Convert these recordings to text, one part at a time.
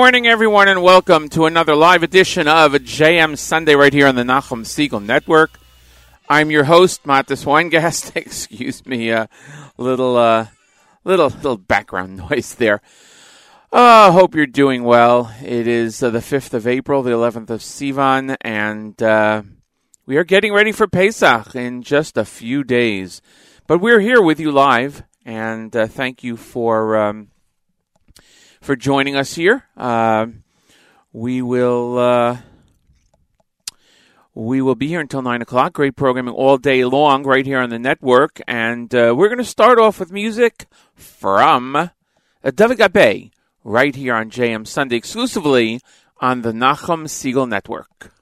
morning, everyone, and welcome to another live edition of JM Sunday right here on the Nachum Segal Network. I'm your host, Matis Weingast. Excuse me, a uh, little, uh, little, little background noise there. I uh, hope you're doing well. It is uh, the 5th of April, the 11th of Sivan, and uh, we are getting ready for Pesach in just a few days. But we're here with you live, and uh, thank you for um, for joining us here. Uh, we will uh, we will be here until nine o'clock. Great programming all day long, right here on the network. And uh, we're going to start off with music from uh, David Gabay, right here on JM Sunday, exclusively on the Nachum Segal Network.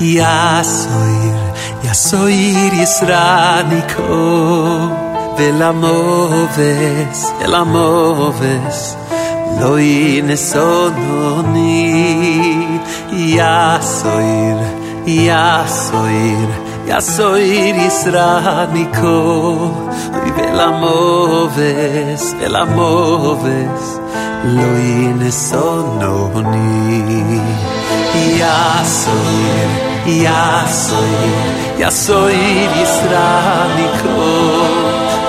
יאסויר יאסויר יסרניקו ולמובס ולמובס לא ינסונוני יאסויר יאסויר יאסויר יסרניקו ולמובס ולמובס לא ינסונוני יאסויר ya soy, ya soy distra mi kro.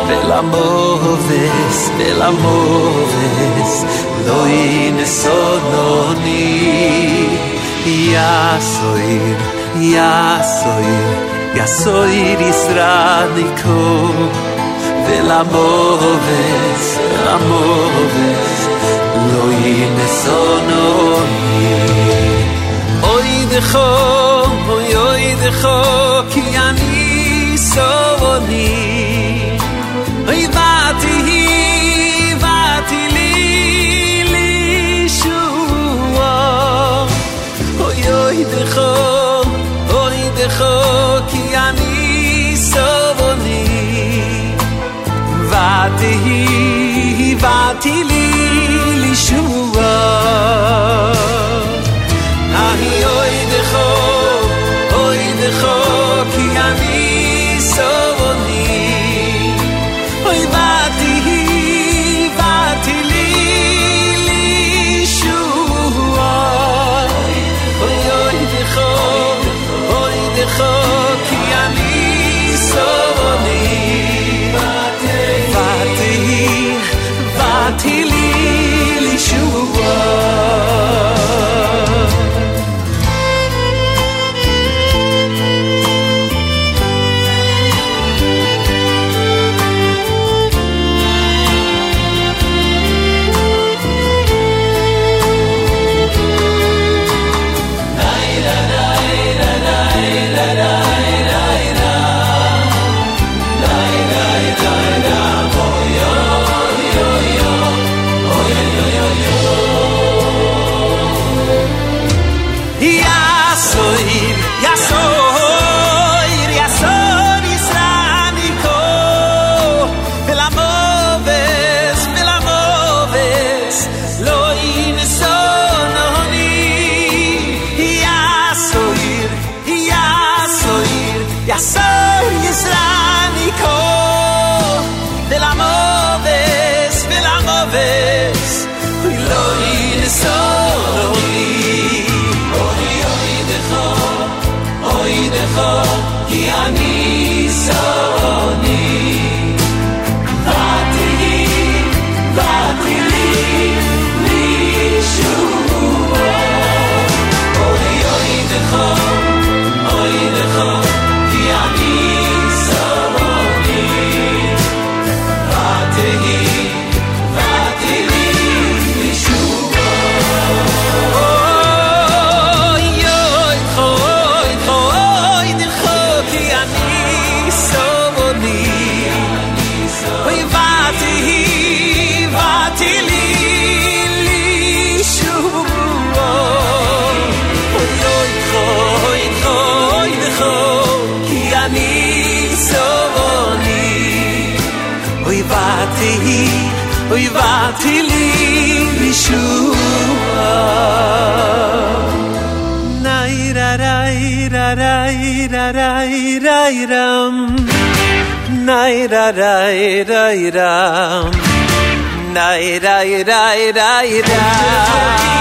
Vel amor ves, vel amor ves, lo in so no ni. Ja soy, ja soy, ja soy distra mi kro. Amor ves, amor ves, lo in so ni. Oy de bicho ki ani so oni ay vati hi vati li oy oy bicho oy ki ani so oni hi ra rai ra ram nai rai rai ram nai rai rai rai ram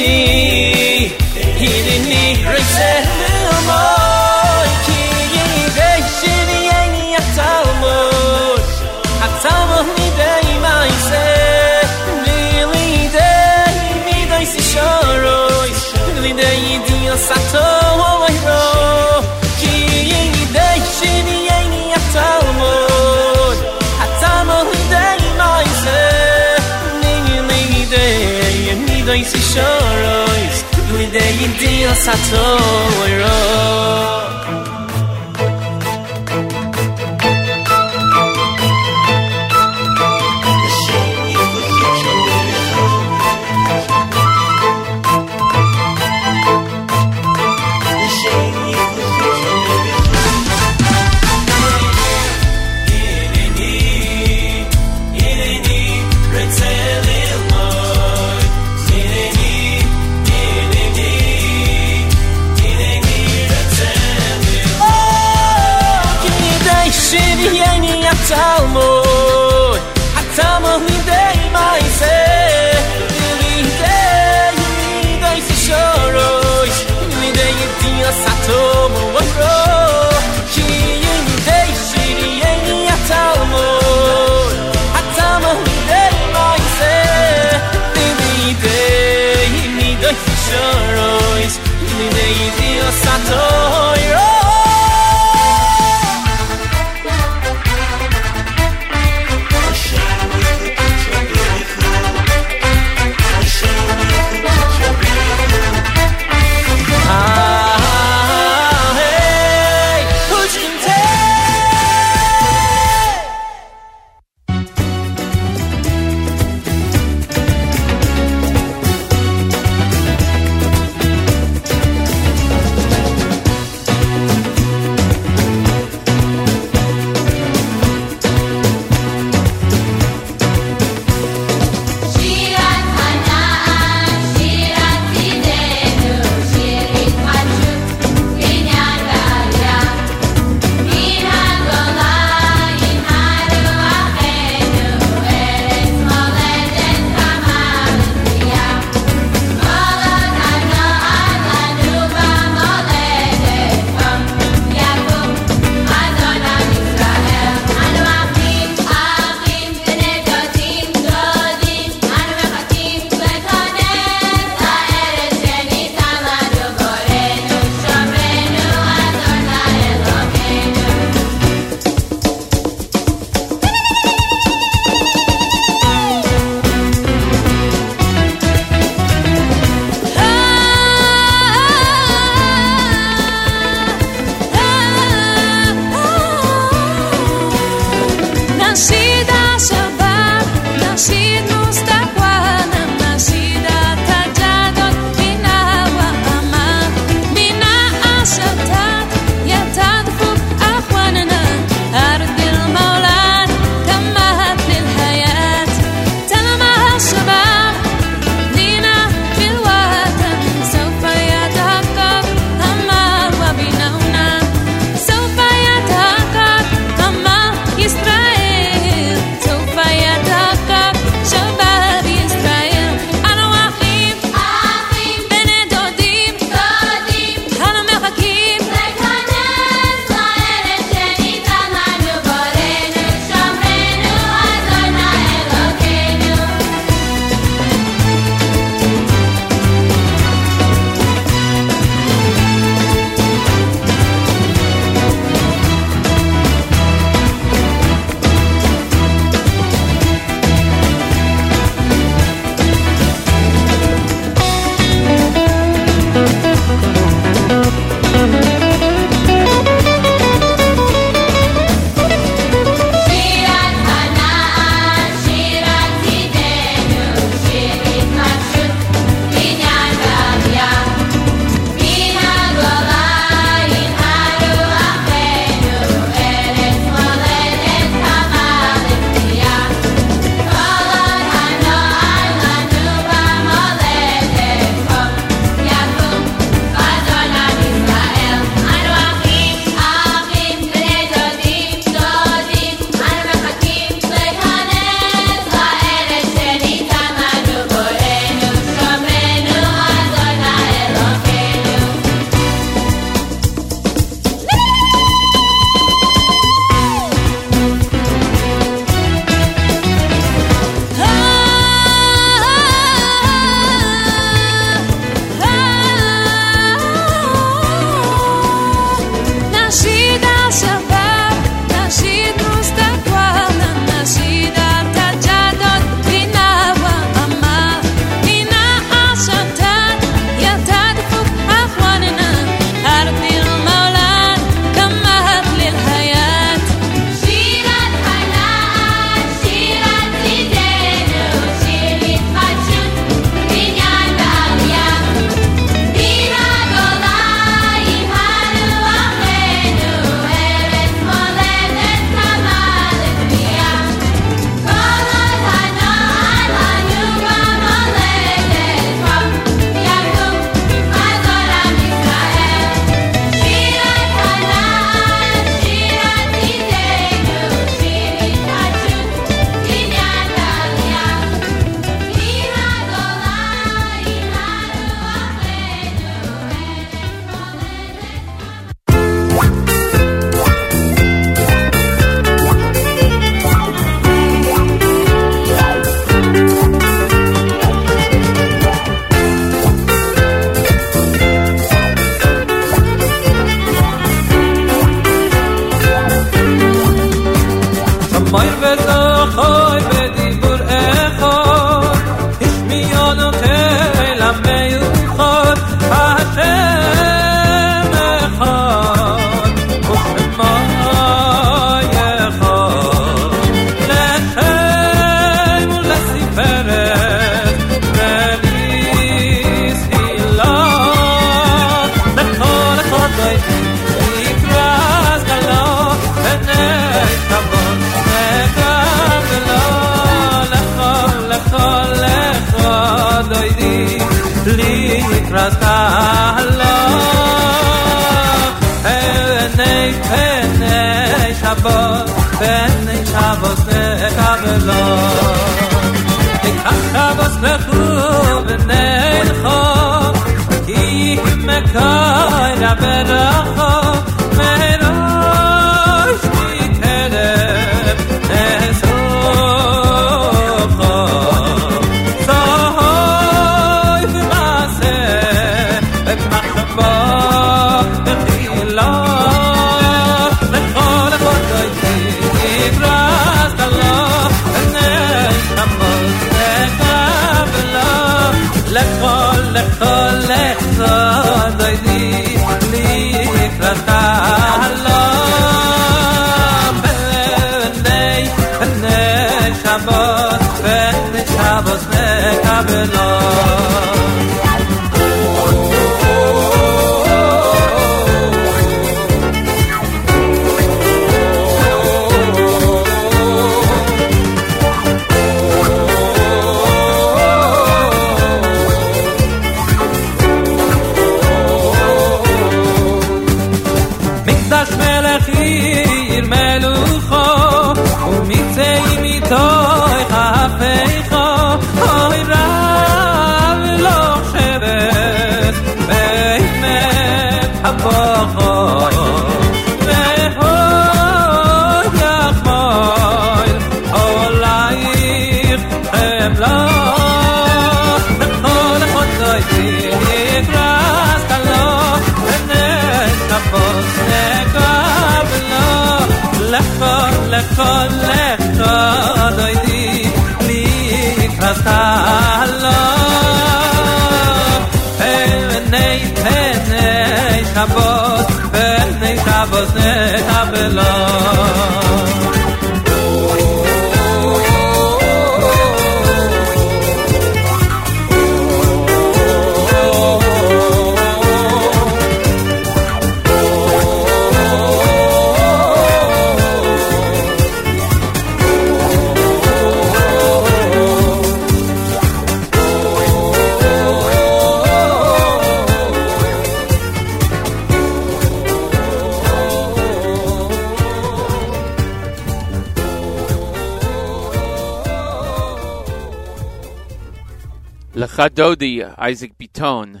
Lechadodi, Isaac Biton,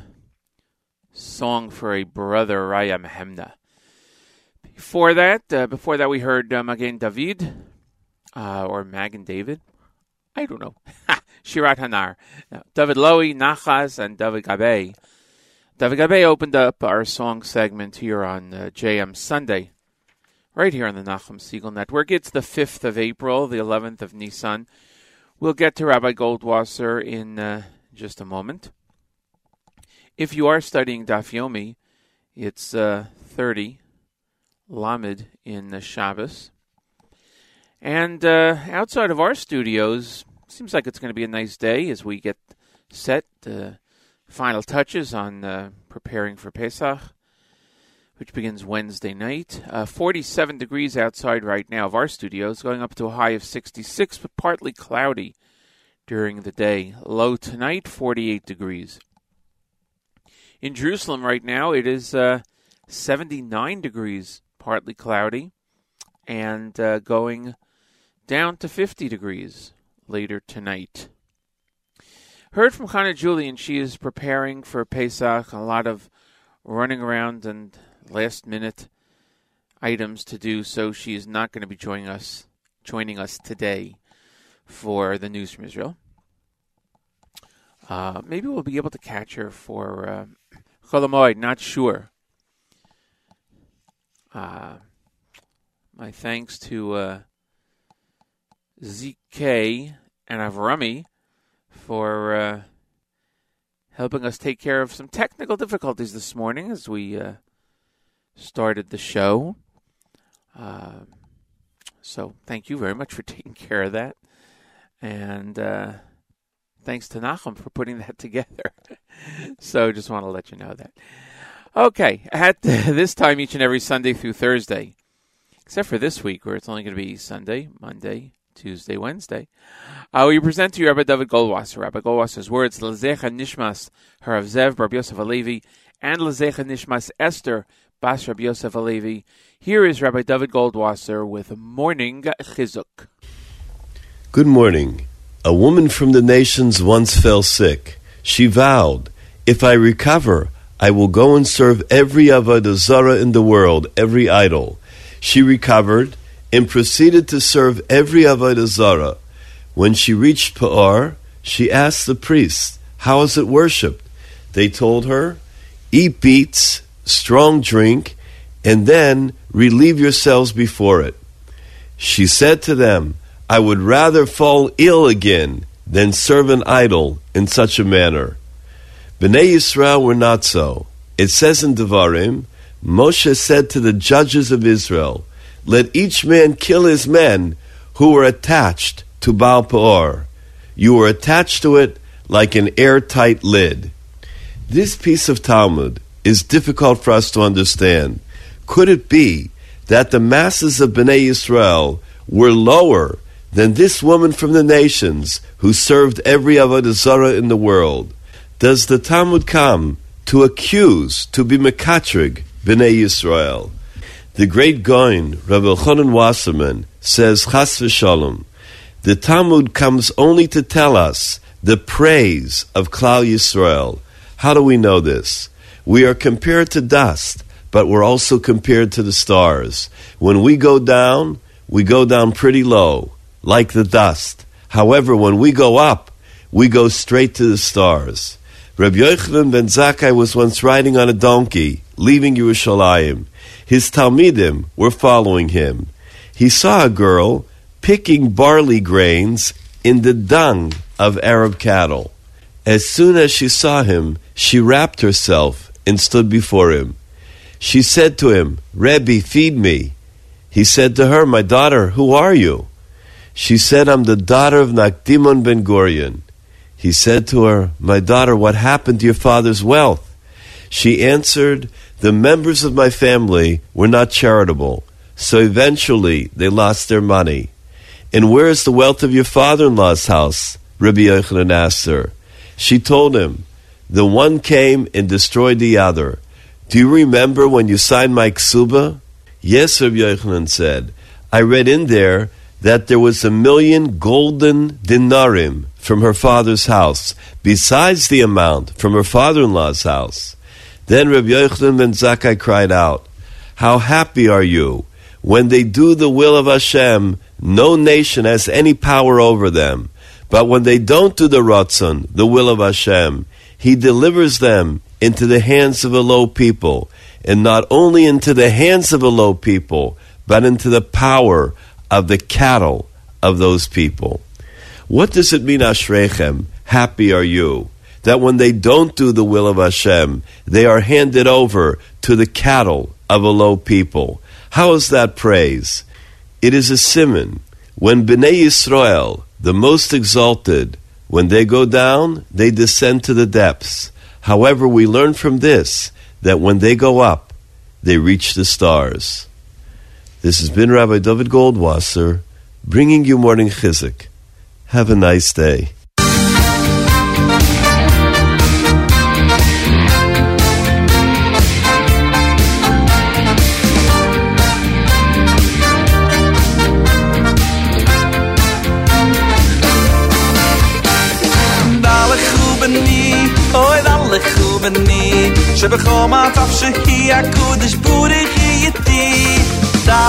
song for a brother, Raya Mehemna. Before that, uh, before that, we heard uh, Magen David, uh, or Magen David. I don't know. Shirat Hanar. Now, David Lowy, Nachas, and David Gabe. David Gabe opened up our song segment here on uh, JM Sunday, right here on the Nachum Segal Network. It's the 5th of April, the 11th of Nisan. We'll get to Rabbi Goldwasser in uh, just a moment. If you are studying Daf Yomi, it's uh, 30 Lamed in the Shabbos. And uh, outside of our studios, seems like it's going to be a nice day as we get set. Uh, final touches on uh, preparing for Pesach, which begins Wednesday night. Uh, 47 degrees outside right now of our studios, going up to a high of 66, but partly cloudy during the day. Low tonight, 48 degrees. In Jerusalem right now, it is uh, 79 degrees, partly cloudy, and uh, going down to 50 degrees later tonight. Heard from Hannah Julian, she is preparing for Pesach, a lot of running around and last minute items to do, so she is not going to be joining us joining us today for the news from Israel. Uh, maybe we'll be able to catch her for uh, Cholamoid, not sure. Uh, my thanks to uh, ZK and Avrami for uh, helping us take care of some technical difficulties this morning as we uh, started the show. Um so thank you very much for taking care of that. And uh, thanks to Nachum for putting that together. so just want to let you know that. Okay, at this time each and every Sunday through Thursday, except for this week where it's only going to be Sunday, Monday, Tuesday, Wednesday, uh, we present to you Rabbi David Goldwasser. Rabbi Goldwasser's words, Lezecha Nishmas, Harav Zev, Bar Yosef Alevi, and Lezecha Nishmas Esther, Bas Rabbi Yosef Alevi. Here is Rabbi David Goldwasser with Morning Chizuk. Good morning. A woman from the nations once fell sick. She vowed, If I recover, I will go and serve every Avodah Zarah in the world, every idol. She recovered and proceeded to serve every Avodah Zarah. When she reached Peor, she asked the priests, How is it worshipped? They told her, Eat beets, strong drink, and then relieve yourselves before it. She said to them, I would rather fall ill again than serve an idol in such a manner. Bnei Yisrael were not so. It says in Devarim, Moshe said to the judges of Israel, Let each man kill his men who were attached to Baal Peor. You were attached to it like an airtight lid. This piece of Talmud is difficult for us to understand. Could it be that the masses of Bnei Israel were lower than this woman from the nations who served every Avodah Zarah in the world? Does the Talmud come to accuse, to be Mekatrig, Bnei Yisrael? The great Gaon, Rabbi Elchanan Wasserman, says, Chas v'shalom, the Talmud comes only to tell us the praise of Klal Yisrael. How do we know this? We are compared to dust, but we're also compared to the stars. When we go down, we go down pretty low, like the dust. However, when we go up, we go straight to the stars. Rabbi Yochanan ben Zakkai was once riding on a donkey, leaving Yerushalayim. His Talmidim were following him. He saw a girl picking barley grains in the dung of Arab cattle. As soon as she saw him, she wrapped herself and stood before him. She said to him, Rebbe, feed me. He said to her, My daughter, who are you? She said, I'm the daughter of Nakdimon ben Gurion. He said to her, My daughter, what happened to your father's wealth? She answered, The members of my family were not charitable, so eventually they lost their money. And where is the wealth of your father in law's house? Rabbi Yochanan asked her. She told him, The one came and destroyed the other. Do you remember when you signed my ksuba? Yes, Rabbi Yochanan said. I read in there that there was a million golden dinarim from her father's house, besides the amount from her father in law's house. Then Rabbi Yochanan ben Zakkai cried out, How happy are you! When they do the will of Hashem, no nation has any power over them. But when they don't do the Ratzon, the will of Hashem, He delivers them into the hands of a low people, and not only into the hands of a low people, but into the power of the cattle of those people. What does it mean, Ashrechem? Happy are you. That when they don't do the will of Hashem, they are handed over to the cattle of a low people. How is that praise? It is a simon. When Bnei Yisrael, the most exalted, when they go down, they descend to the depths. However, we learn from this that when they go up, they reach the stars. This has been Rabbi David Goldwasser bringing you morning chizuk. Have a nice day. שבחום עטף שהיא הקודש בורכי איתי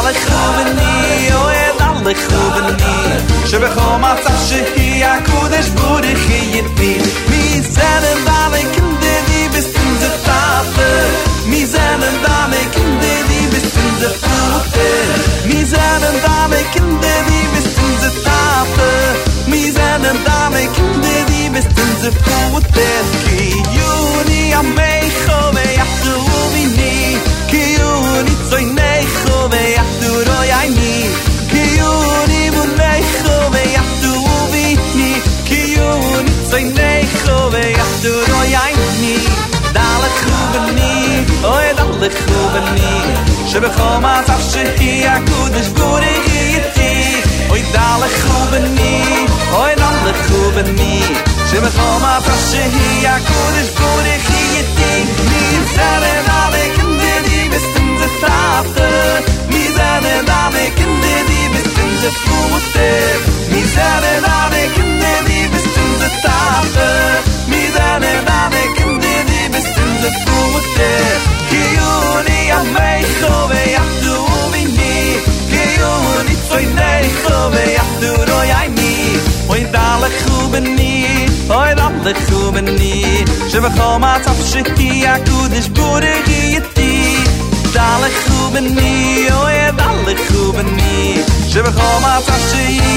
alle Chuben nie, oh et alle Chuben nie. Sche bechom a Tasche hi, a Kudish Buri chi yitni. Mi zelen dame kinde, di bis in de Tafe. Mi zelen dame kinde, di bis in de Tafe. Mi zelen dame kinde, di bis in de Tafe. Mi zelen dame kinde, di bis in de Tafe. Ki juni am meichove, ja tu uvi ni. Ki juni zoi ne. לכו בני שבכל מצב שהיא הקודש גורי איתי אוי דע לכו בני אוי נם לכו בני שבכל מצב שהיא הקודש גורי איתי מי זרן alle kinder die bis in de strafe מי זרן alle kinder die bis in de fute מי זרן alle kinder die bis in de strafe מי זרן alle de fuerte que uni a me jove a tu mi mi que uni soy me jove a tu ro ya dale jove ni hoy dale jove ni se me koma tap shiki a ku des bure ni hoy dale ni se me koma tap shiki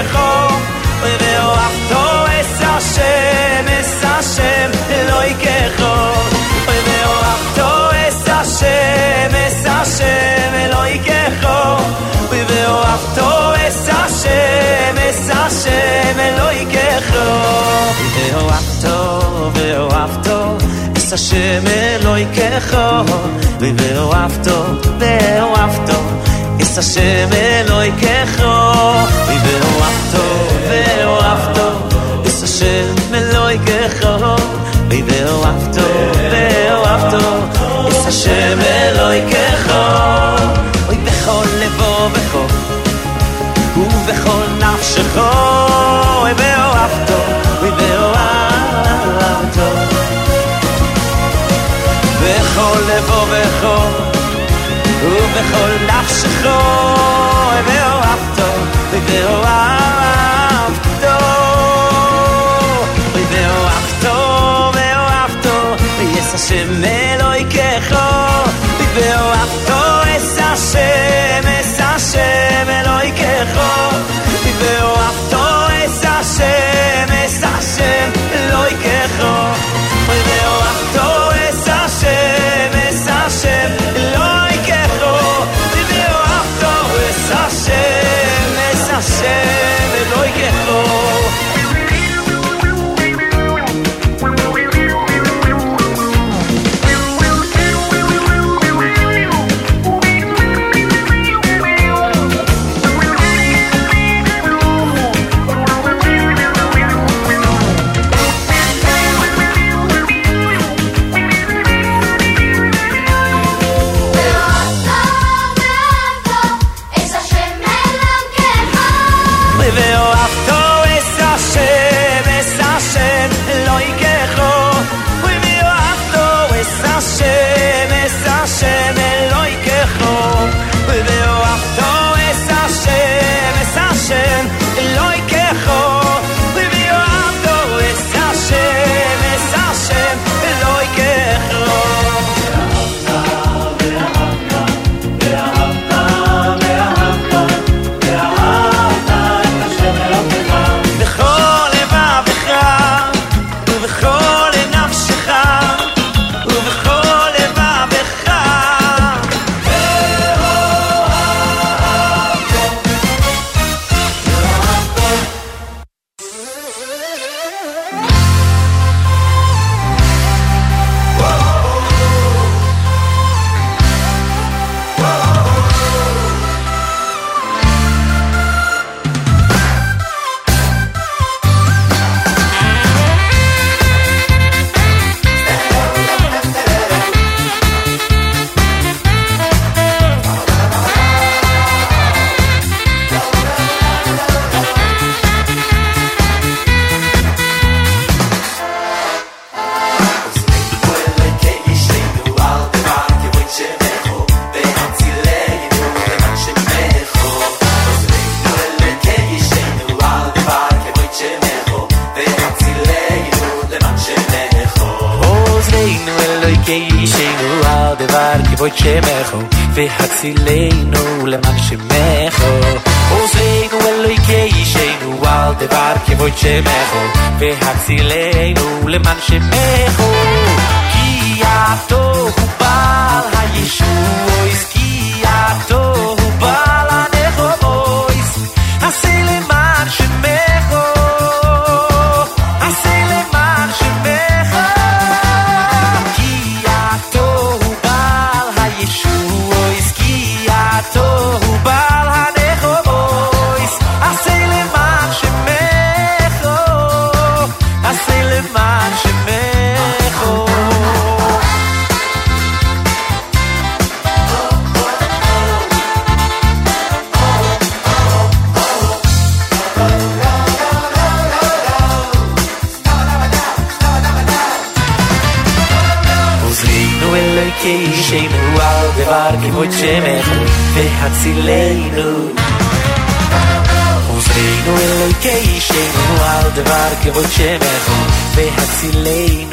אלוהיקך ואוהבתו את השם את השם אלוהיקך ואוהבתו את השם את השם אלוהיקך ואוהבתו את השם את השם אלוהיקך ואוהבתו ואוהבתו את השם אלוהיקך ואוהבתו ואוהבתו את השם אלוהיקך ואוהבתו ואוהבתו את השם אלוהיקך ואוהבתו ואוהבתו את השם אלוהיקך אוי בכל לבו וכל ובכל נפשך אוי ואוהבתו אוי ואוהבתו בכל לבו וכל ובכל lo e veo afto, e veo afto. אבוי שמחו, והצילנו למען שמחו. עוזרנו אלוהי כאישנו, אל דבר כבוי שמחו, והצילנו למען שמחו. כי הטוב הוא בעל הישוע, כי הטוב כבר כעוד שמן והצילני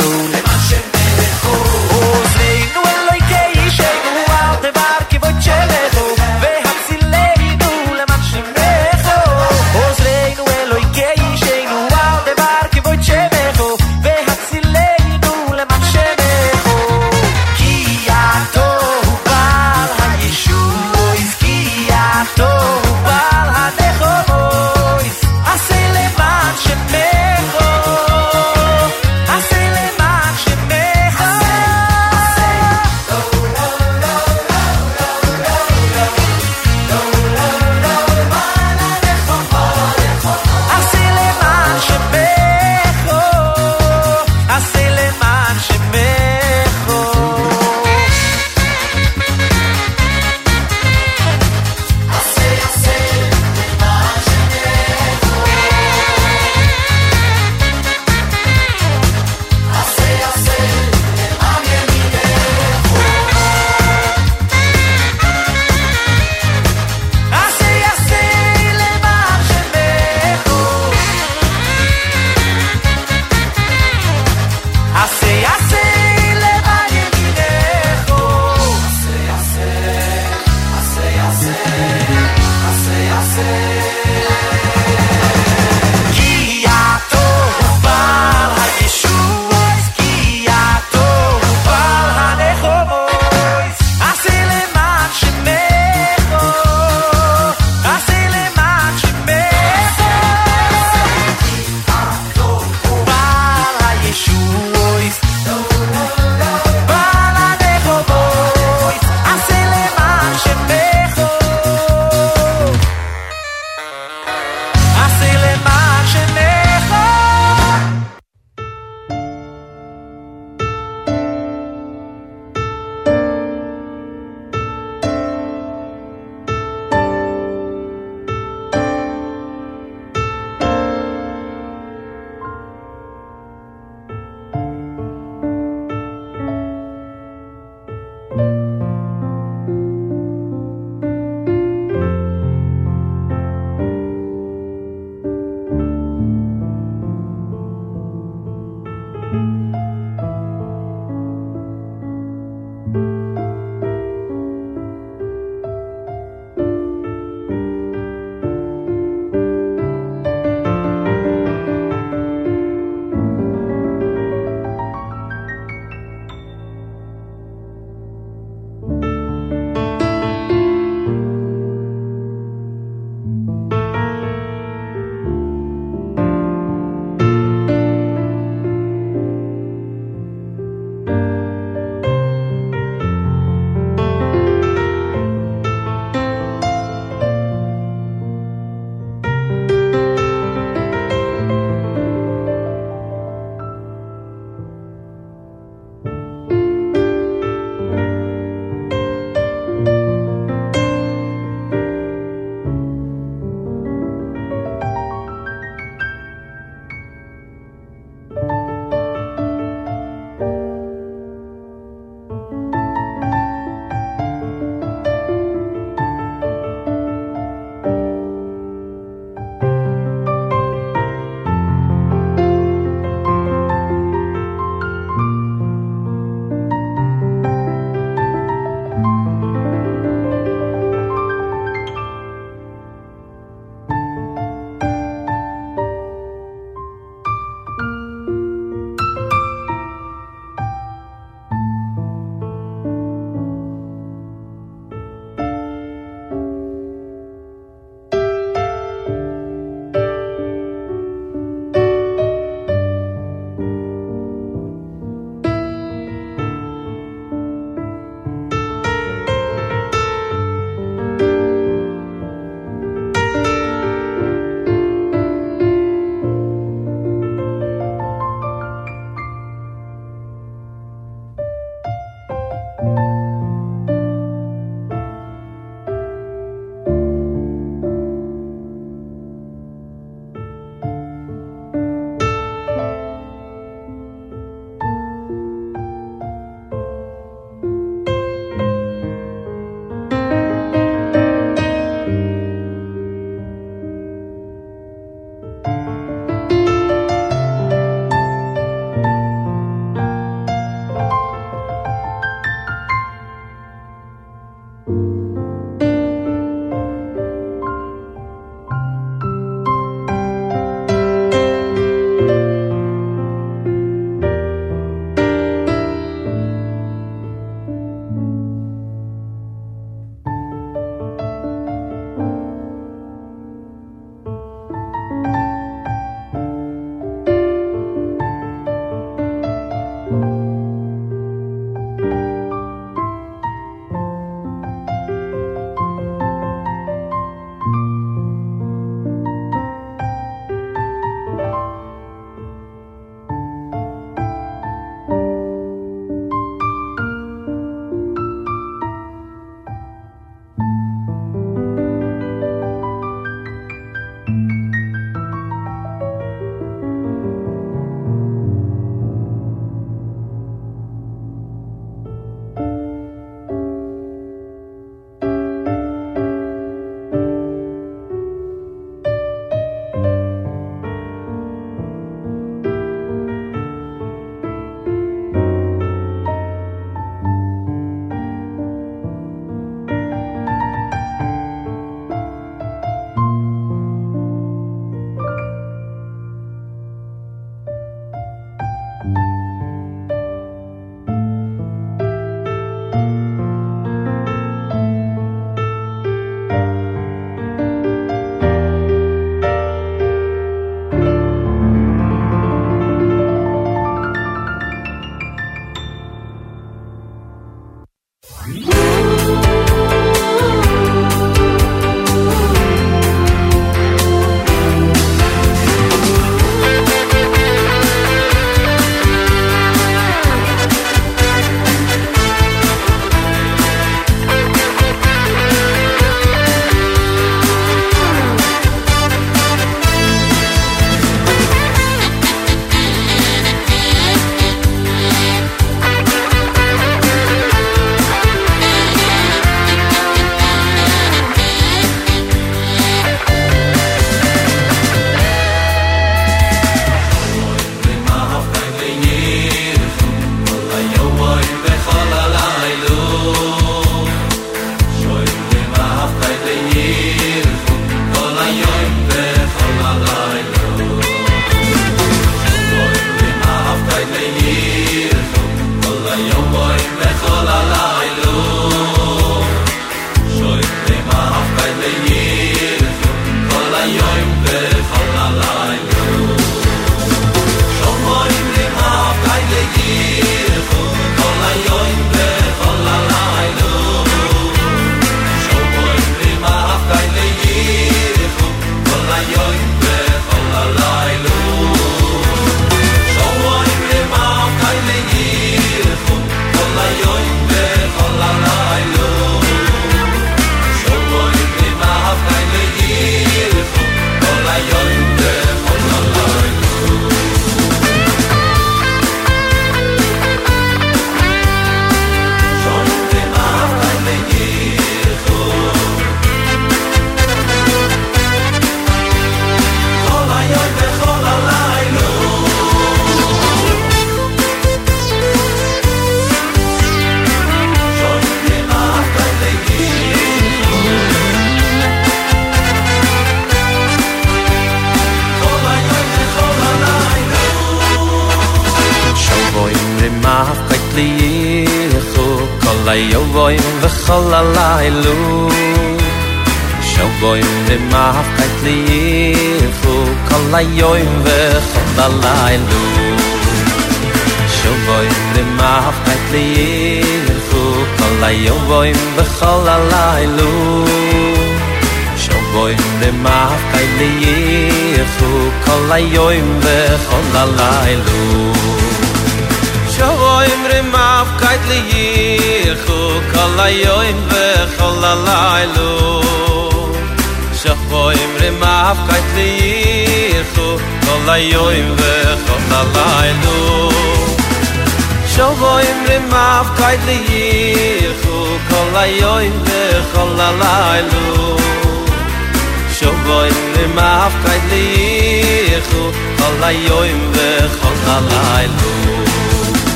כל היום וכל ve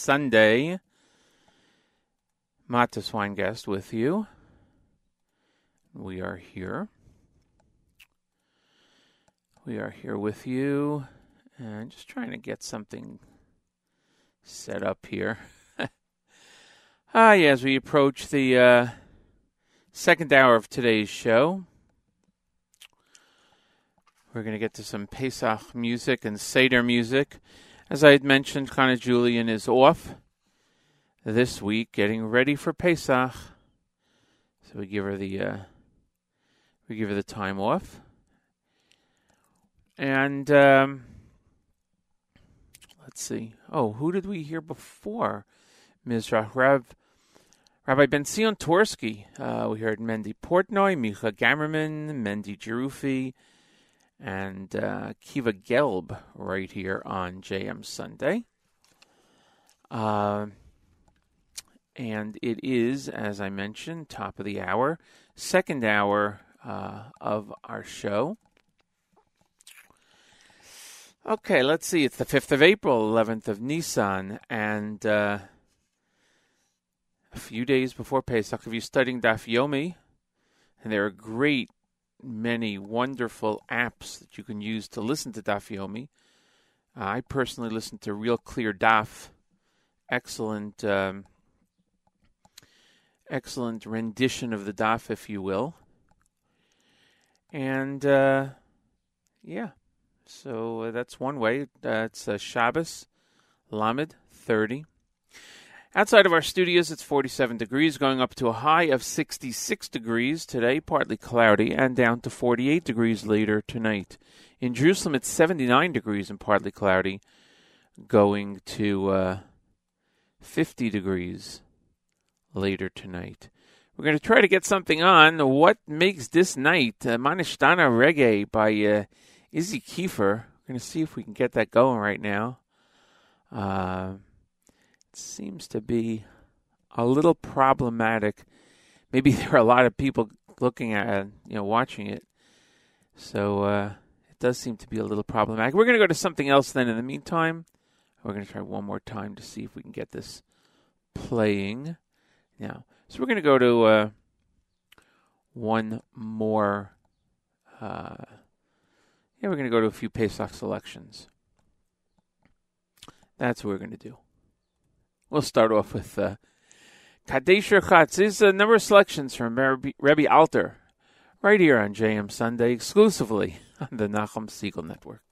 Sunday. Matas Weingast with you. We are here. We are here with you. And just trying to get something set up here. ah, yeah, as we approach the uh, second hour of today's show. We're going to get to some Pesach music and Seder music. As I had mentioned, Kana Julian is off this week, getting ready for Pesach. So we give her the uh, we give her the time off, and um, let's see. Oh, who did we hear before? Mizrach Rav Rabbi Ben Sion Torsky. Uh, we heard Mendy Portnoy, Micha Gamerman, Mendy Jerufi and uh, Kiva Gelb right here on JM Sunday. Uh, and it is, as I mentioned, top of the hour, second hour uh, of our show. Okay, let's see. It's the 5th of April, 11th of Nissan, and uh, a few days before Pesach. If you're studying Daf Yomi, and there are great many wonderful apps that you can use to listen to Daf Yomi. Uh, I personally listen to Real Clear Daf, excellent, um, excellent rendition of the Daf, if you will. And uh, yeah, so uh, that's one way. It's uh, Shabbos, Lamed thirty. Outside of our studios, it's 47 degrees, going up to a high of 66 degrees today, partly cloudy, and down to 48 degrees later tonight. In Jerusalem, it's 79 degrees and partly cloudy, going to uh, 50 degrees later tonight. We're going to try to get something on. What makes this night? Uh, Manishtana Reggae by uh, Izzy Kiefer. We're going to see if we can get that going right now. Uh, seems to be a little problematic. Maybe there are a lot of people looking at it, you know, watching it. So uh, it does seem to be a little problematic. We're going to go to something else then in the meantime. We're going to try one more time to see if we can get this playing. Now, so we're going to go to uh, one more. Uh, yeah, we're going to go to a few Pesach selections. That's what we're going to do. We'll start off with uh, Kadesh Urchatz. These a number of selections from Rebbe, Rebbe Alter, right here on JM Sunday, exclusively on the Nachum Segal Network.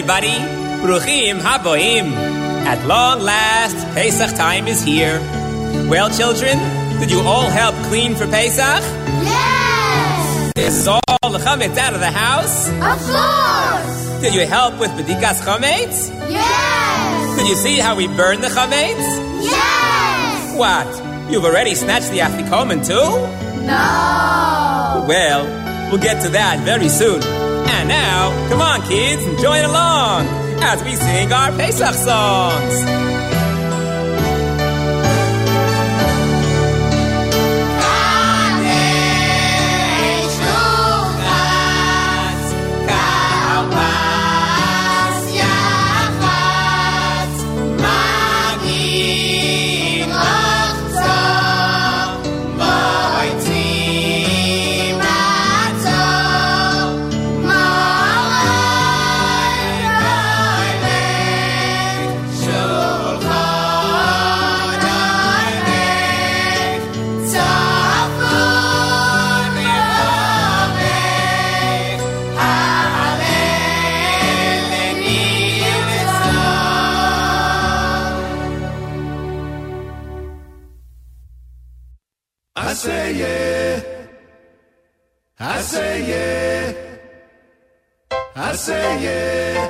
Everybody. Bruchim Haboim. At long last, Pesach time is here. Well, children, did you all help clean for Pesach? Yes! Is all the chametz out of the house? Of course! Did you help with bedikas chametz? Yes! Did you see how we burn the chametz? Yes! What? You've already snatched the afikoman too? No! Well, we'll get to that very soon. And now, come on, kids, join along as we sing our Pesach songs. say it.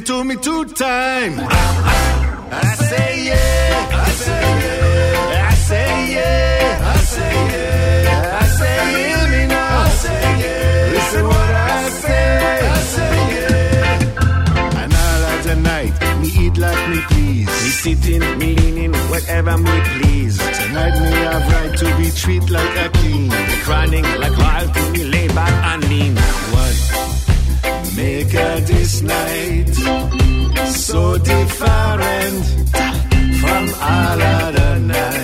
It to me two time. Ah. I say yeah, I say yeah, I say yeah, I say yeah, I say hear me now. I say yeah, listen what I say, I say yeah. And all of the night, me eat like me please. Me sitting, me leaning, whatever me please. Tonight me have right to be treated like a king. Me crying like royalty, me lay back and lean. What? Make this night so different from all other nights.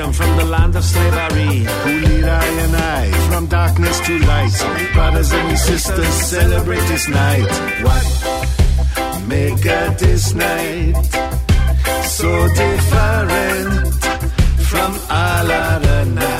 Freedom from the land of slavery, who lead I and I from darkness to light. Brothers and sisters celebrate this night. What? Make her this night so different from all other nights.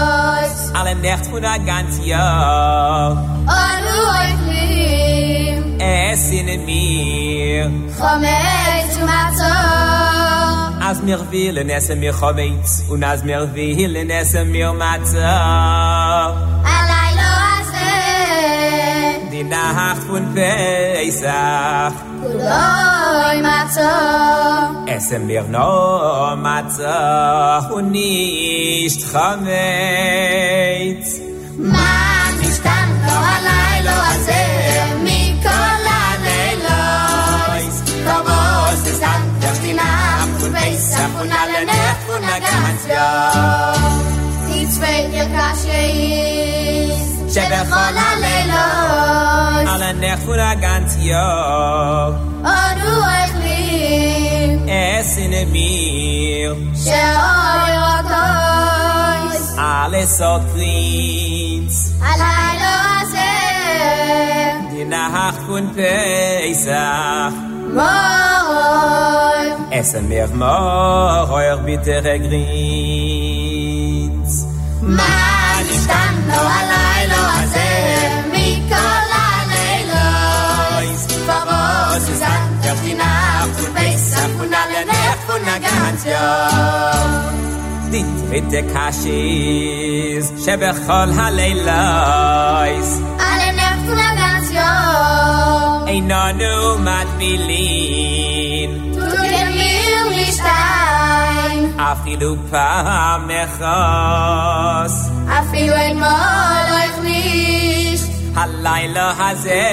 alle Nacht für das ganze Jahr. Und du euch nicht. Es in mir. Komme ich zum Atzor. Als mir willen essen mir Chovetz und als mir willen essen mir Matzor. Alle Nacht von Pesach, kuloi matzor. essen wir nur Matzah und nicht Chometz. Man stand lo alay lo azeh, mikol aleilois. Kavos es an der Stinach und Pesach und alle Nacht und der ganz Jahr. Die zweite Kasche ist, שבכל הלילות. על הנכפו לגנץ יום. אונו החלים אסין אמיר שאוי רטויס על אסות פרינץ הלילה הזה. דינח פון פסח. מורוי אס אמיר מורוי ביטר גרינץ. מה? dit mit de kashis shebe khol halaylois ale nef tu lagas yo ey no no mat bilin tu ge mil mishtayn afilu pa mekhos אפילו אין מולך נישט הלילה הזה.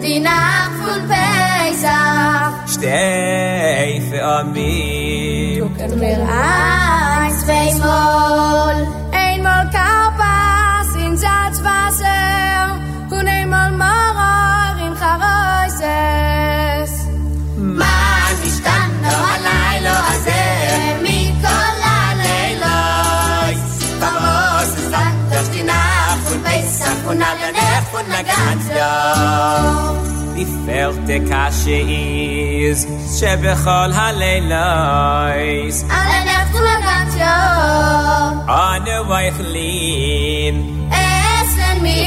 די נאַכט פון פייזאַך שטיי פאר מי Du kannst mir eins, zwei Tanya Di felt de kashe is she be khol halelois Ana an aftula gatya an a wife lean es en mi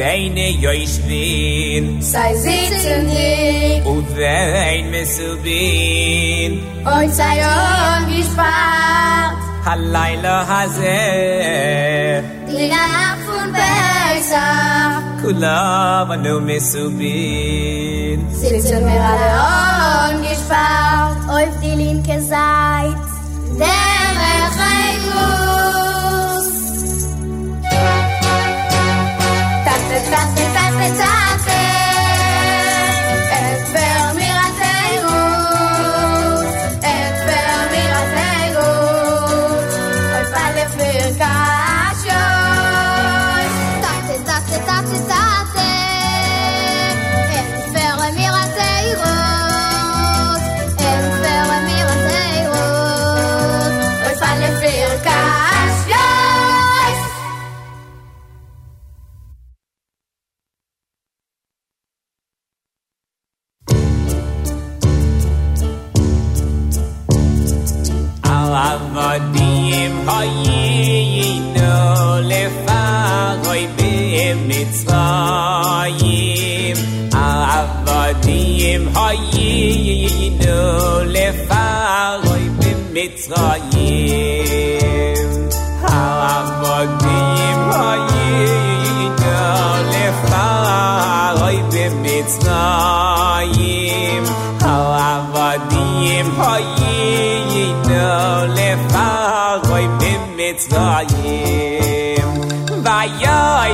beine yoish vin sai zitzen di u vein bin. oi sai on gispart halayla hazeh di sah kula va no misubin sitzt mir alle on gespart auf die linke seite במצרים העבדים היינו לפרוי במצרים noyem vayoy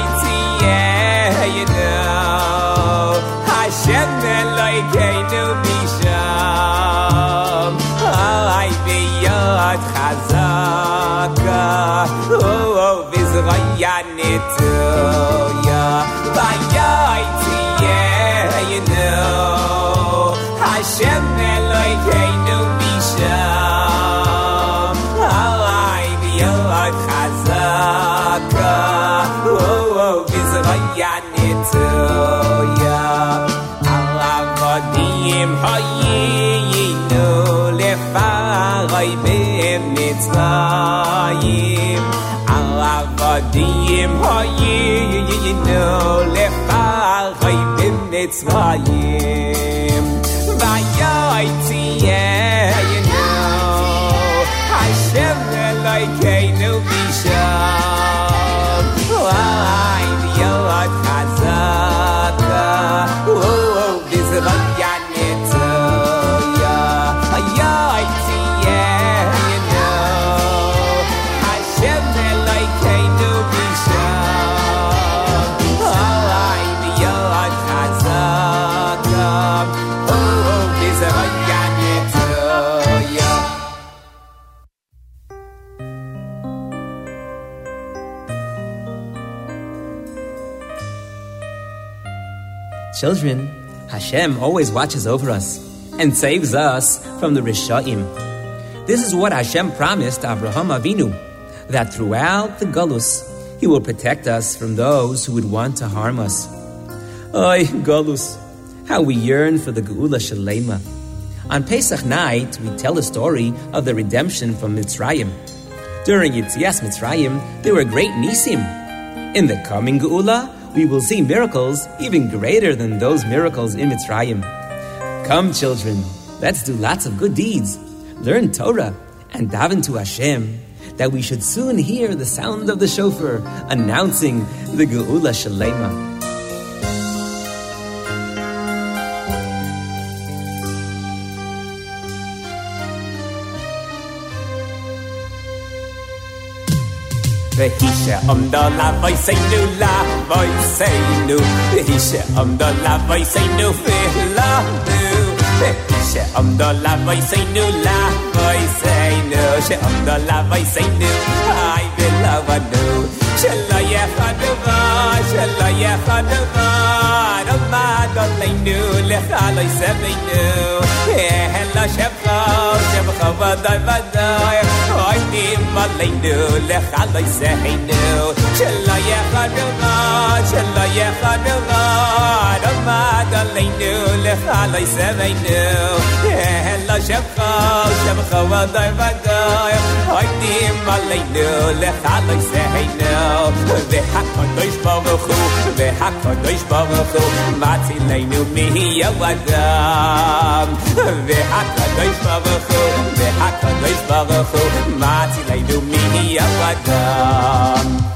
diem ha ye ye ye ye no le far vay bim net zvayim vay yoy ti ye ye no. I shall like no be shy Children, Hashem always watches over us and saves us from the Rishaim. This is what Hashem promised Abraham Avinu, that throughout the Galus, he will protect us from those who would want to harm us. Oy, Galus, how we yearn for the Geula Shalema. On Pesach night, we tell the story of the redemption from Mitzrayim. During Yetzias Mitzrayim, there were great nisim. In the coming Geula, we will see miracles even greater than those miracles in Mitzrayim. Come, children, let's do lots of good deeds, learn Torah, and daven to Hashem that we should soon hear the sound of the shofar announcing the Geula Shalema. והיא שעמדה לבויסנו, לבויסנו, והיא שעמדה לבויסנו ולנו, והיא שעמדה לבויסנו, לבויסנו, שעמדה לבויסנו, היי ולבנו, שלא יחדו בה, שלא יחדו בה, עמד עלינו, לך לא יסבנו, אלא שבחו, שבחו ודאי ודאי, אוי נים עלינו, לך לא יסבנו, שלא יחדו בה, שלא علينا لخ علي سمينا هلا شبخة شبخة وضع بقايا هايديم علينا لخ علي سهينا بحق قديش بغخو بحق قديش بغخو معتي لينو مهي ودام بحق قديش بغخو بحق قديش بغخو معتي لينو مهي ودام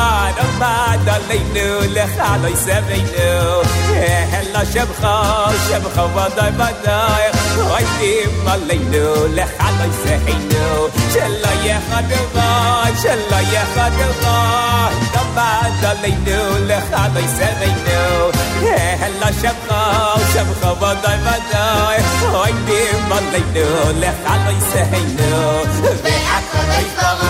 עמד עלינו לך לא יסבנו אלא שמך שמך ודאי ודאי עומדים עלינו לך לא יסבנו שלא יהיה חדבן שלא יהיה חדבן עמד עלינו לך לא יסבנו אלא שמך שמך ודאי ודאי עומדים עלינו לך לא יסבנו והקדוש ברוך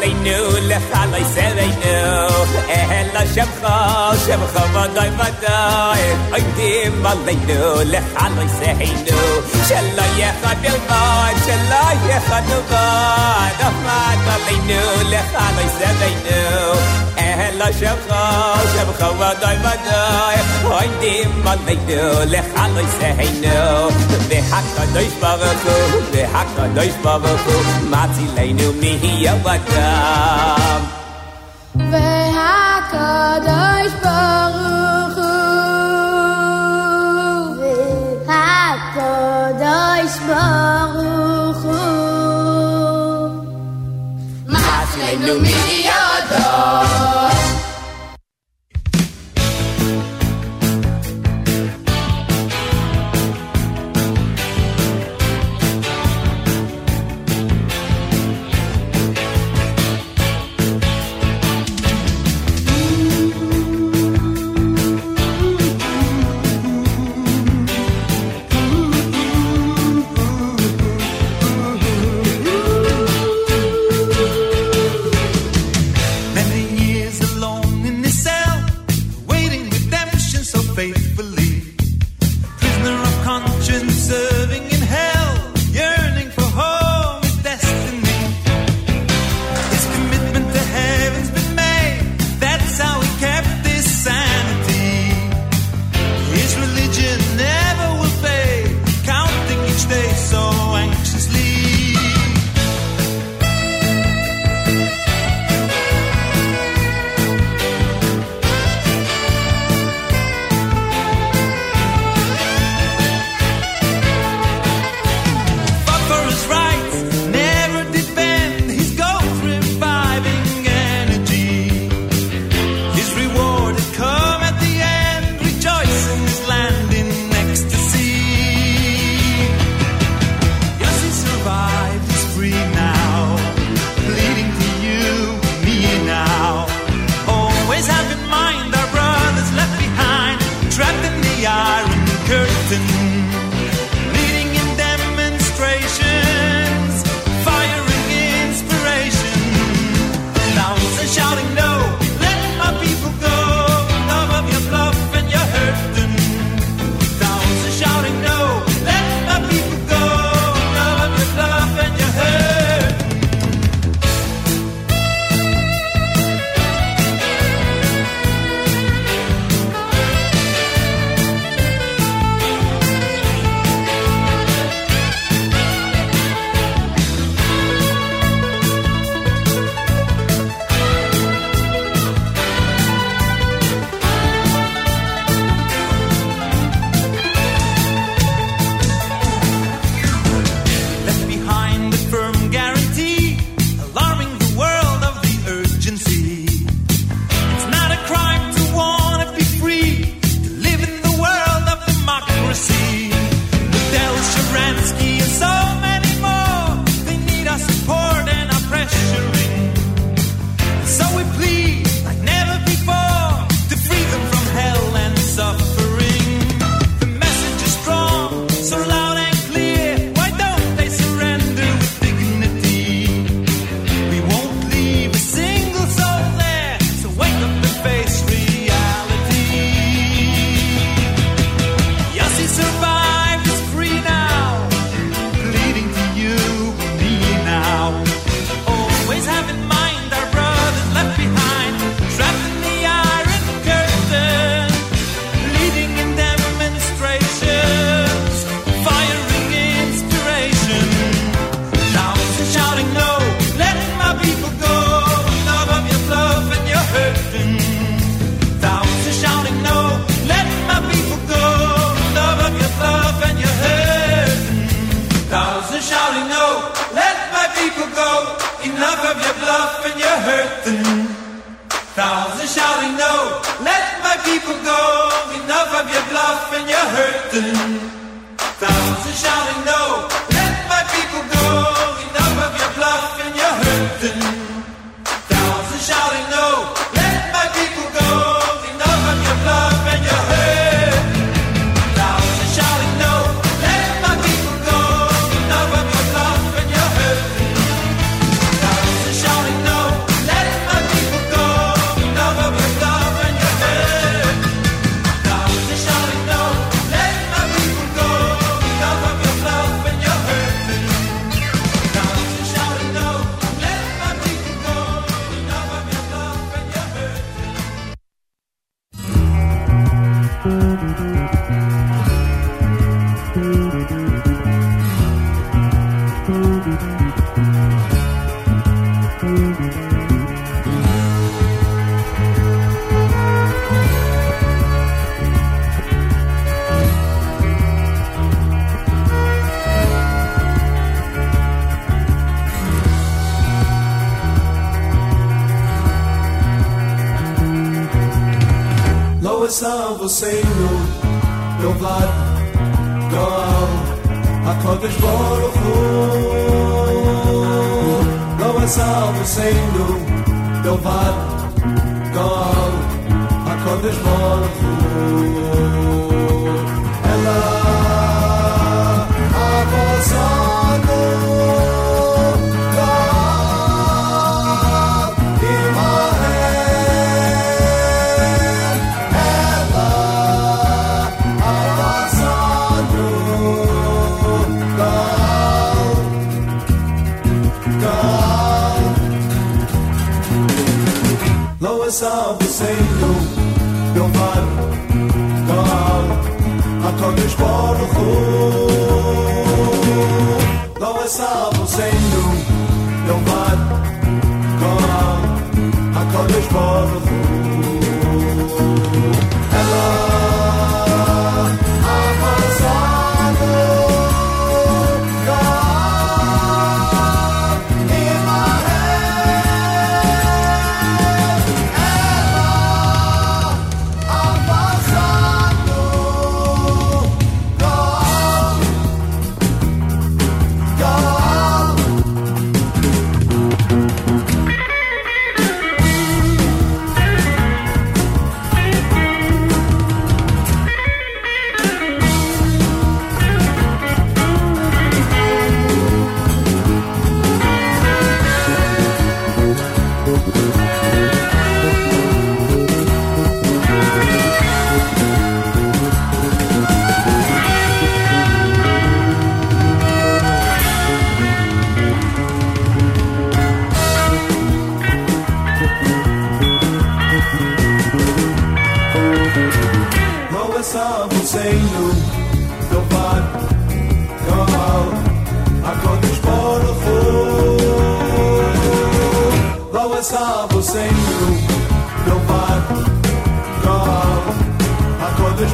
עלינו לך לא יסרנו, אלא שמך, שמך ודאי ודאי, עומדים עלינו לך לא יסרנו, שלא יהיה חדבה, שלא יהיה חדבה, ימד עלינו לך לא יסרנו, אלא שמך, שמך ודאי ודאי, Hoyn dem man mit der lech alle se heino de hak da dois baver ko de hak da dois baver ko matzi leinu mi hier watam ve hak da dois baver ko ve hak da dois baver ko matzi leinu mi could go. Enough of your bluff and your hurting. Thousands shouting no. Eu sempre provar prova a todas as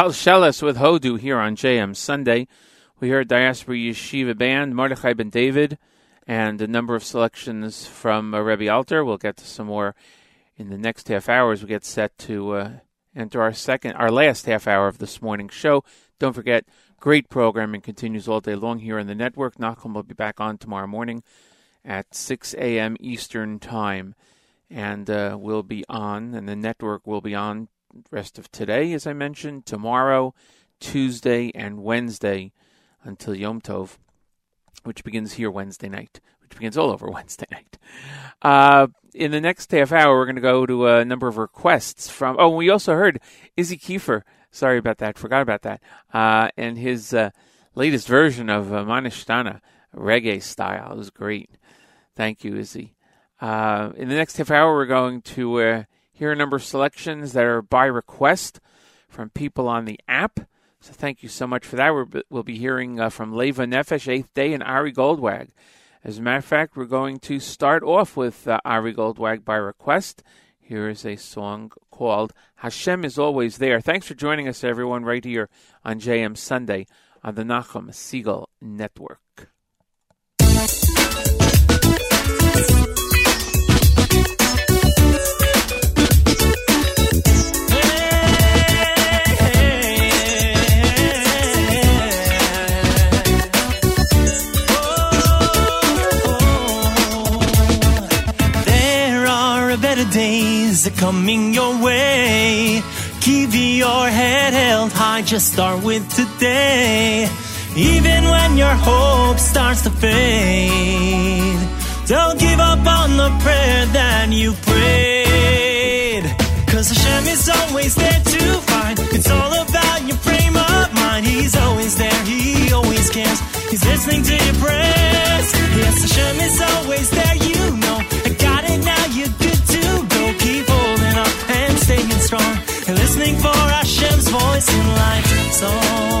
Shal Shelis with Hodu here on JM Sunday. We heard Diaspora Yeshiva Band, Mordechai Ben David, and a number of selections from uh, Rebbe Alter. We'll get to some more in the next half hour as we get set to uh, enter our second, our last half hour of this morning's show. Don't forget, great programming continues all day long here on the network. Nachum will be back on tomorrow morning at 6 a.m. Eastern Time. And uh, we'll be on, and the network will be on rest of today, as I mentioned, tomorrow, Tuesday, and Wednesday until Yom Tov, which begins here Wednesday night, which begins all over Wednesday night. Uh, in the next half hour, we're going to go to a number of requests from. Oh, we also heard Izzy Kiefer. Sorry about that. Forgot about that. Uh, and his uh, latest version of uh, Manishtana, reggae style. It was great. Thank you, Izzy. Uh, in the next half hour, we're going to uh, are a number of selections that are by request from people on the app. So thank you so much for that. We're, we'll be hearing uh, from Leva Nefesh, Eighth Day, and Ari Goldwag. As a matter of fact, we're going to start off with uh, Ari Goldwag by request. Here is a song called Hashem is Always There. Thanks for joining us, everyone, right here on JM Sunday on the Nachum Segal Network. Blessings are coming your way. Keep your head held high, just start with today. Even when your hope starts to fade, don't give up on the prayer that you prayed. Cause Hashem is always there to find. It's all about your frame of mind. He's always there, He always cares. He's listening to your prayers. Yes, Hashem is always there, you know. Listening for Hashem's voice in life. So.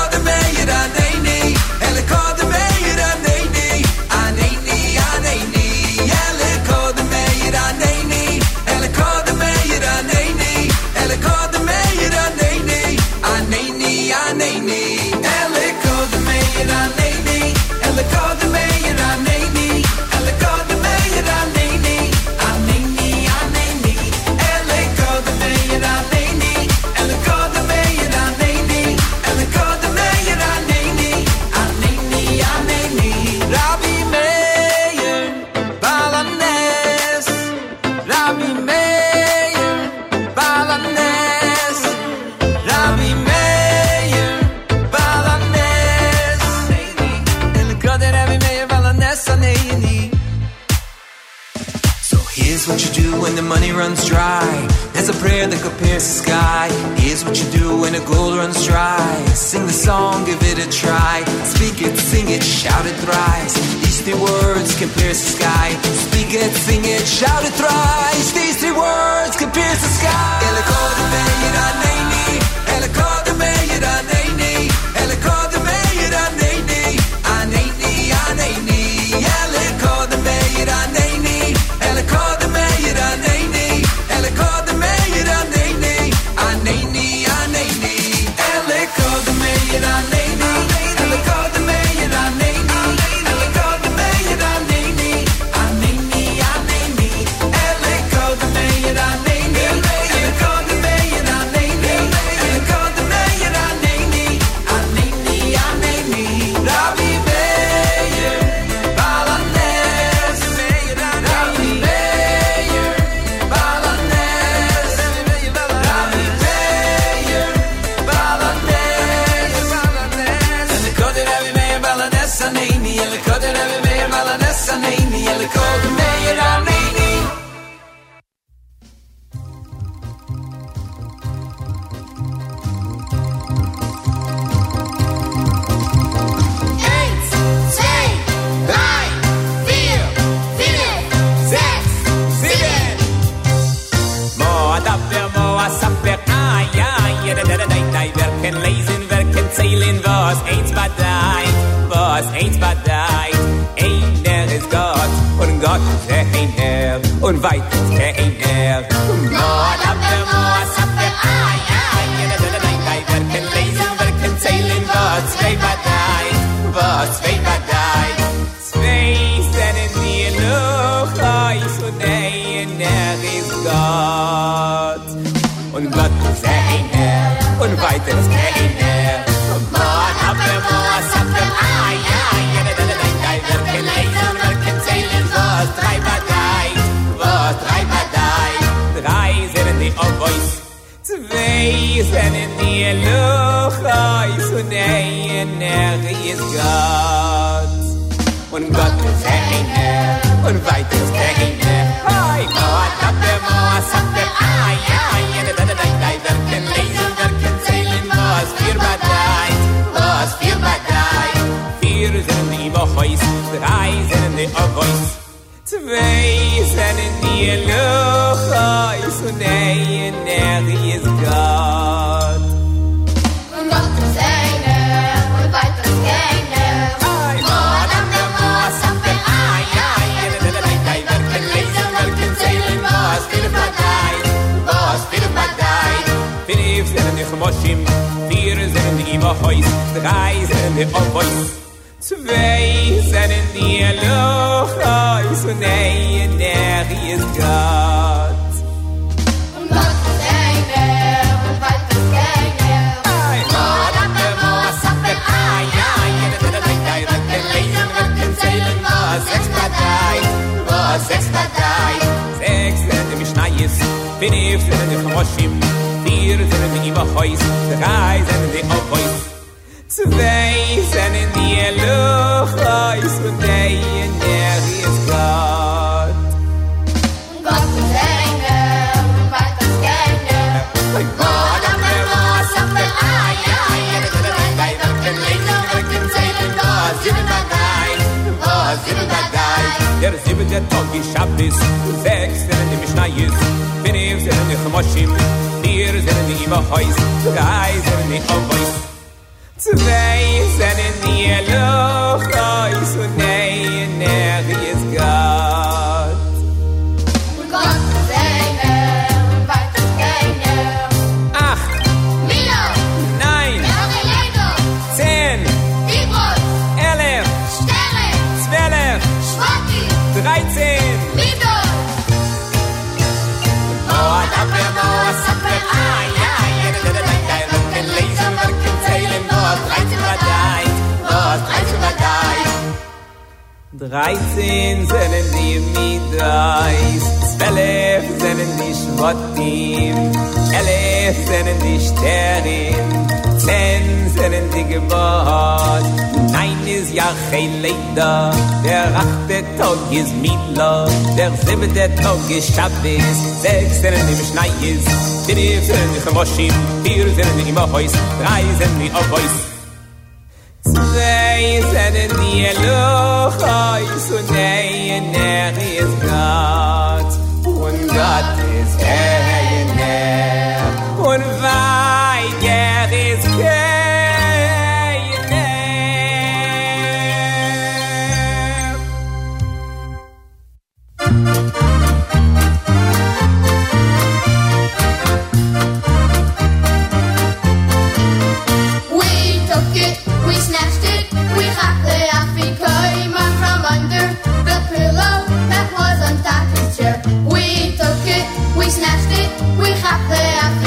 Money runs dry. There's a prayer that could pierce the sky. Here's what you do when the gold runs dry. Sing the song, give it a try. Speak it, sing it, shout it thrice. These three words can pierce the sky. Speak it, sing it, shout it thrice. These three words can pierce the sky. Einer ist Gott. Und Gott ist einer, und weiter ist einer. Hi, Gott, Abwehr, Moor, Sapper, ai, ai, da, da, da, da, da, wer kann lesen, wer kann zählen, was vier badei, was vier badei. Vier sind die Bochois, drei sind die Obois. Zwei sind in die Luchais und einer ist Gott. heus, drei sind mir auf heus. Zwei sind in die Luch heus, und ein, der ist Gott. Und der was was Schneis, bin ich, sind in den vier sind die die Wochois, drei sind in die Ochois, Zwei sind in die Luft, wo ist für in der Rie ist Gott. Gott ist Engel, und bald das Gänge, und wo ist der Engel, wo ist der Engel, wo ist der Engel, ist. Der Engel, wo ist der Engel, wo ist. Der Engel, der Engel, wo ist der Engel, Der siebente Tag ist Schabbis, sechs sind die Mischnayis, bin ich sind in Chmoshim, vier sind die Ibochois, drei sind. Zwei sind in die Luchais und einer ist dreizehn sennen die Midais, zwölf sennen die Schwottim, elf sennen die Sterin, zehn sennen die Gebot, nein is ja kein Leider, der achte Tag is Midla, der siebte Tag is Schabbis, sechs sennen die Beschneis, fünf sennen die Chamoshim, vier sennen die Imhois, drei sennen die Obhois, Sunday said the yellow high Sunday and there is God. Und Gott we have the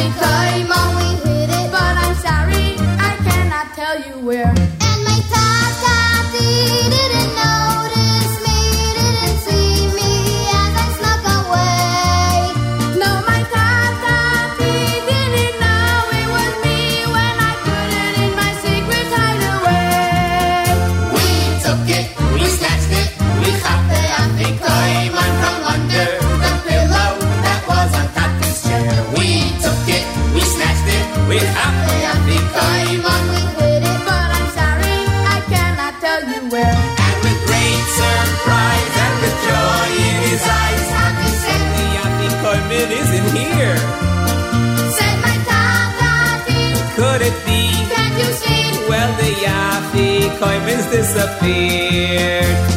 disappeared.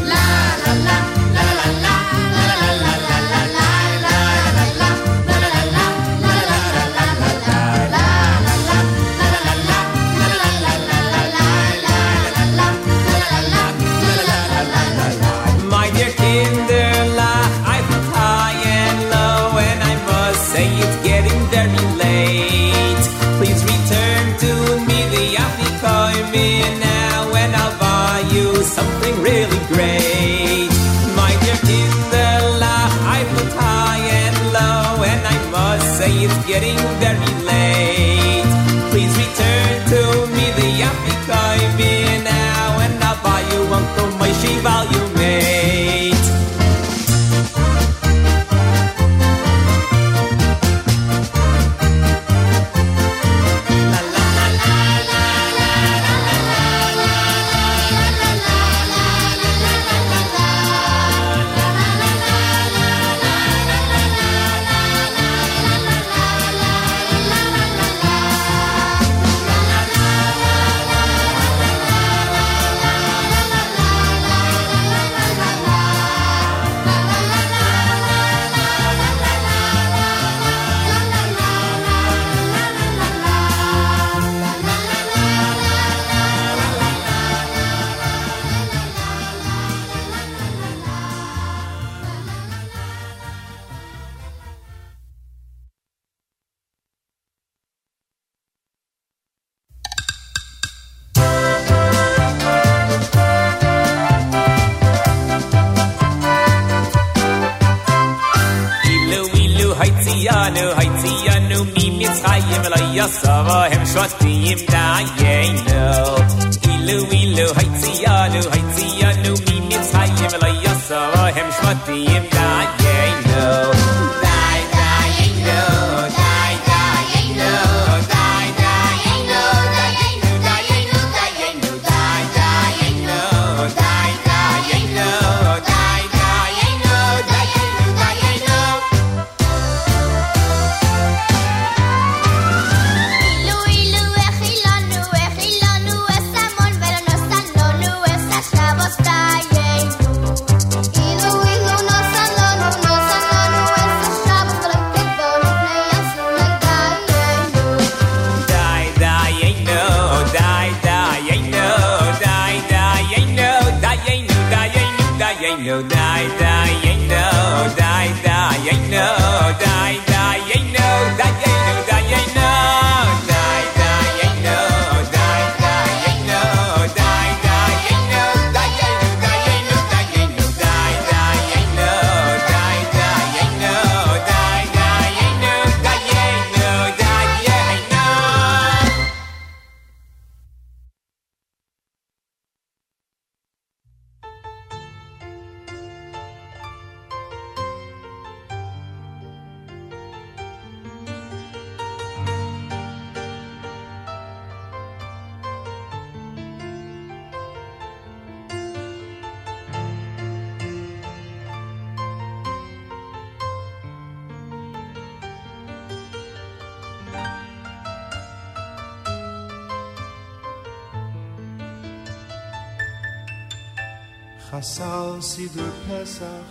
خساسی در پسخ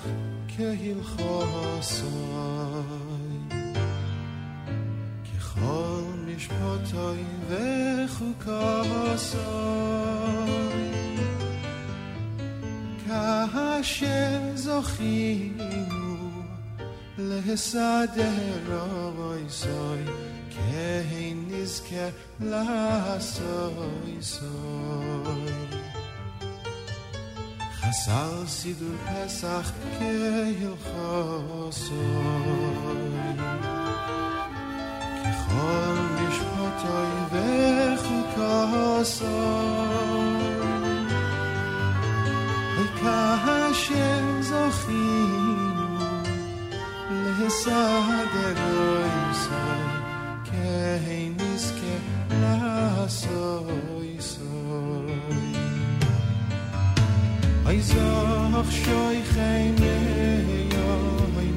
که هیل خواستای. که خال مشپاتای و خوکاسای که هش زخیمو لحساده را وایسای که هی نیز که لحسای سای no Koy men ke hal adas mi mo Bikoray na ni tay khano edu yim letzion berino اي زو مخشاي خي مي يا مي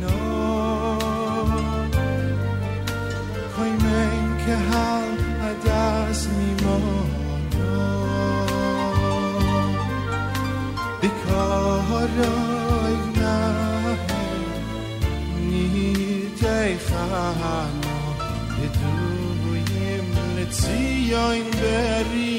حال نداس مي ما ديكهارا ني نيچاي خانو دتو ويملسي يوين بري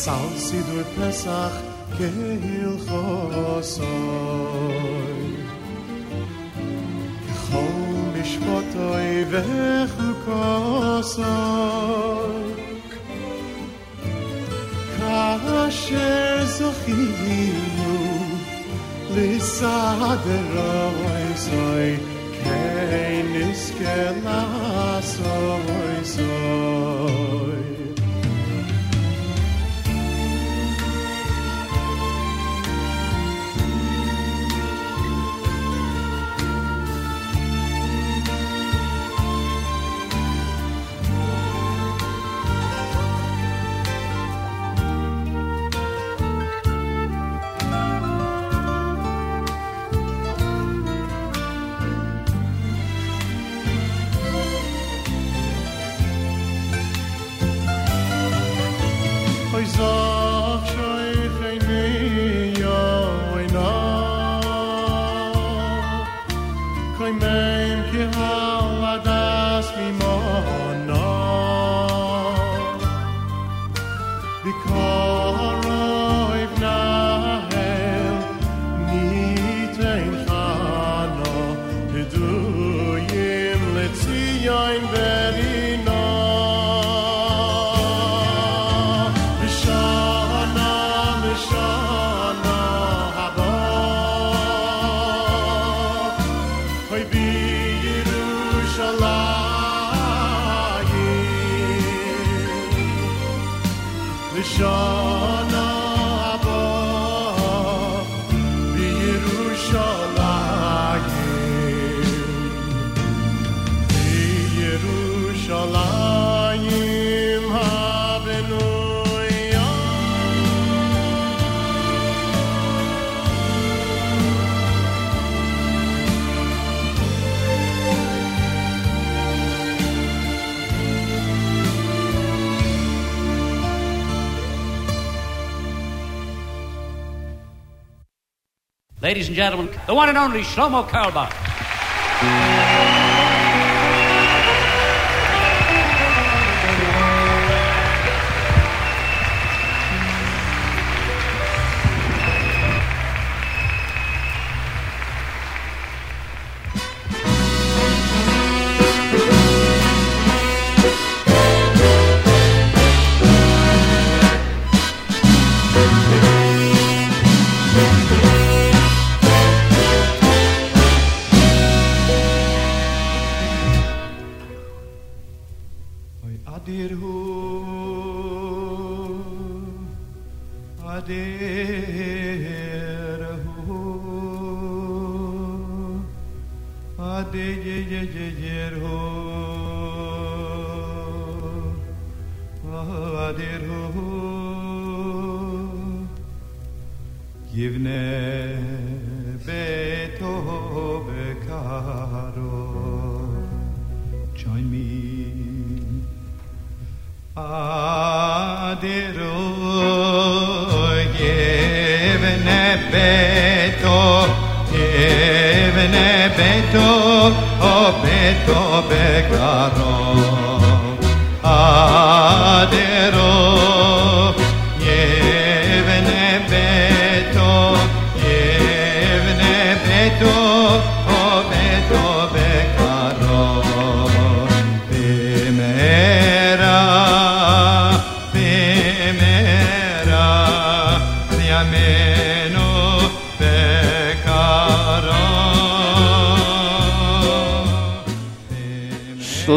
sal si dur pesach ke hil khosoy khol mish potoy ve khosoy kasher zokhinu lisad roy soy kein iskelasoy soy Ladies and gentlemen, the one and only Shlomo Carlebach.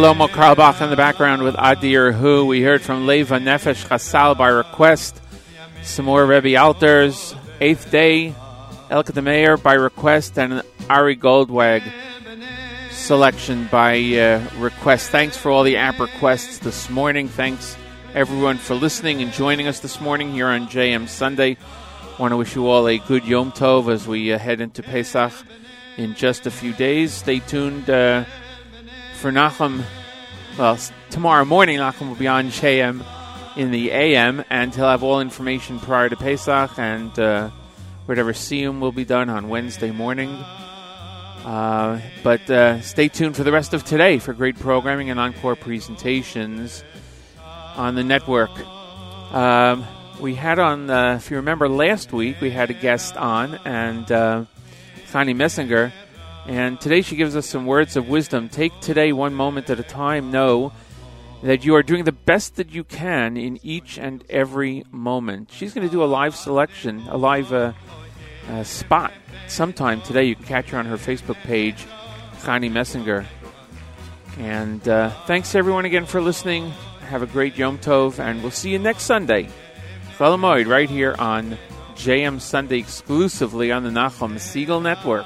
Shlomo Carlebach in the background with Adir Hu. We heard from Leva Nefesh Chasal by request. Some more Rebbe Alters. Eighth Day, Elka the Mayor by request, and Ari Goldwag selection by uh, request. Thanks for all the app requests this morning. Thanks everyone for listening and joining us this morning here on JM Sunday. Want to wish you all a good Yom Tov as we uh, head into Pesach in just a few days. Stay tuned uh, for Nachum. Well, tomorrow morning Nachum will be on JM in the AM, and he'll have all information prior to Pesach, and uh, whatever Siyum will be done on Wednesday morning. Uh, but uh, stay tuned for the rest of today for great programming and encore presentations on the network. Um, we had on, uh, if you remember last week, we had a guest on, and uh, Connie Messinger. And today she gives us some words of wisdom. Take today one moment at a time. Know that you are doing the best that you can in each and every moment. She's going to do a live selection, a live uh, uh, spot sometime today. You can catch her on her Facebook page, Connie Messinger. And uh, thanks everyone again for listening. Have a great Yom Tov, and we'll see you next Sunday. Cholamoid, right here on JM Sunday exclusively on the Nachum Segal Network.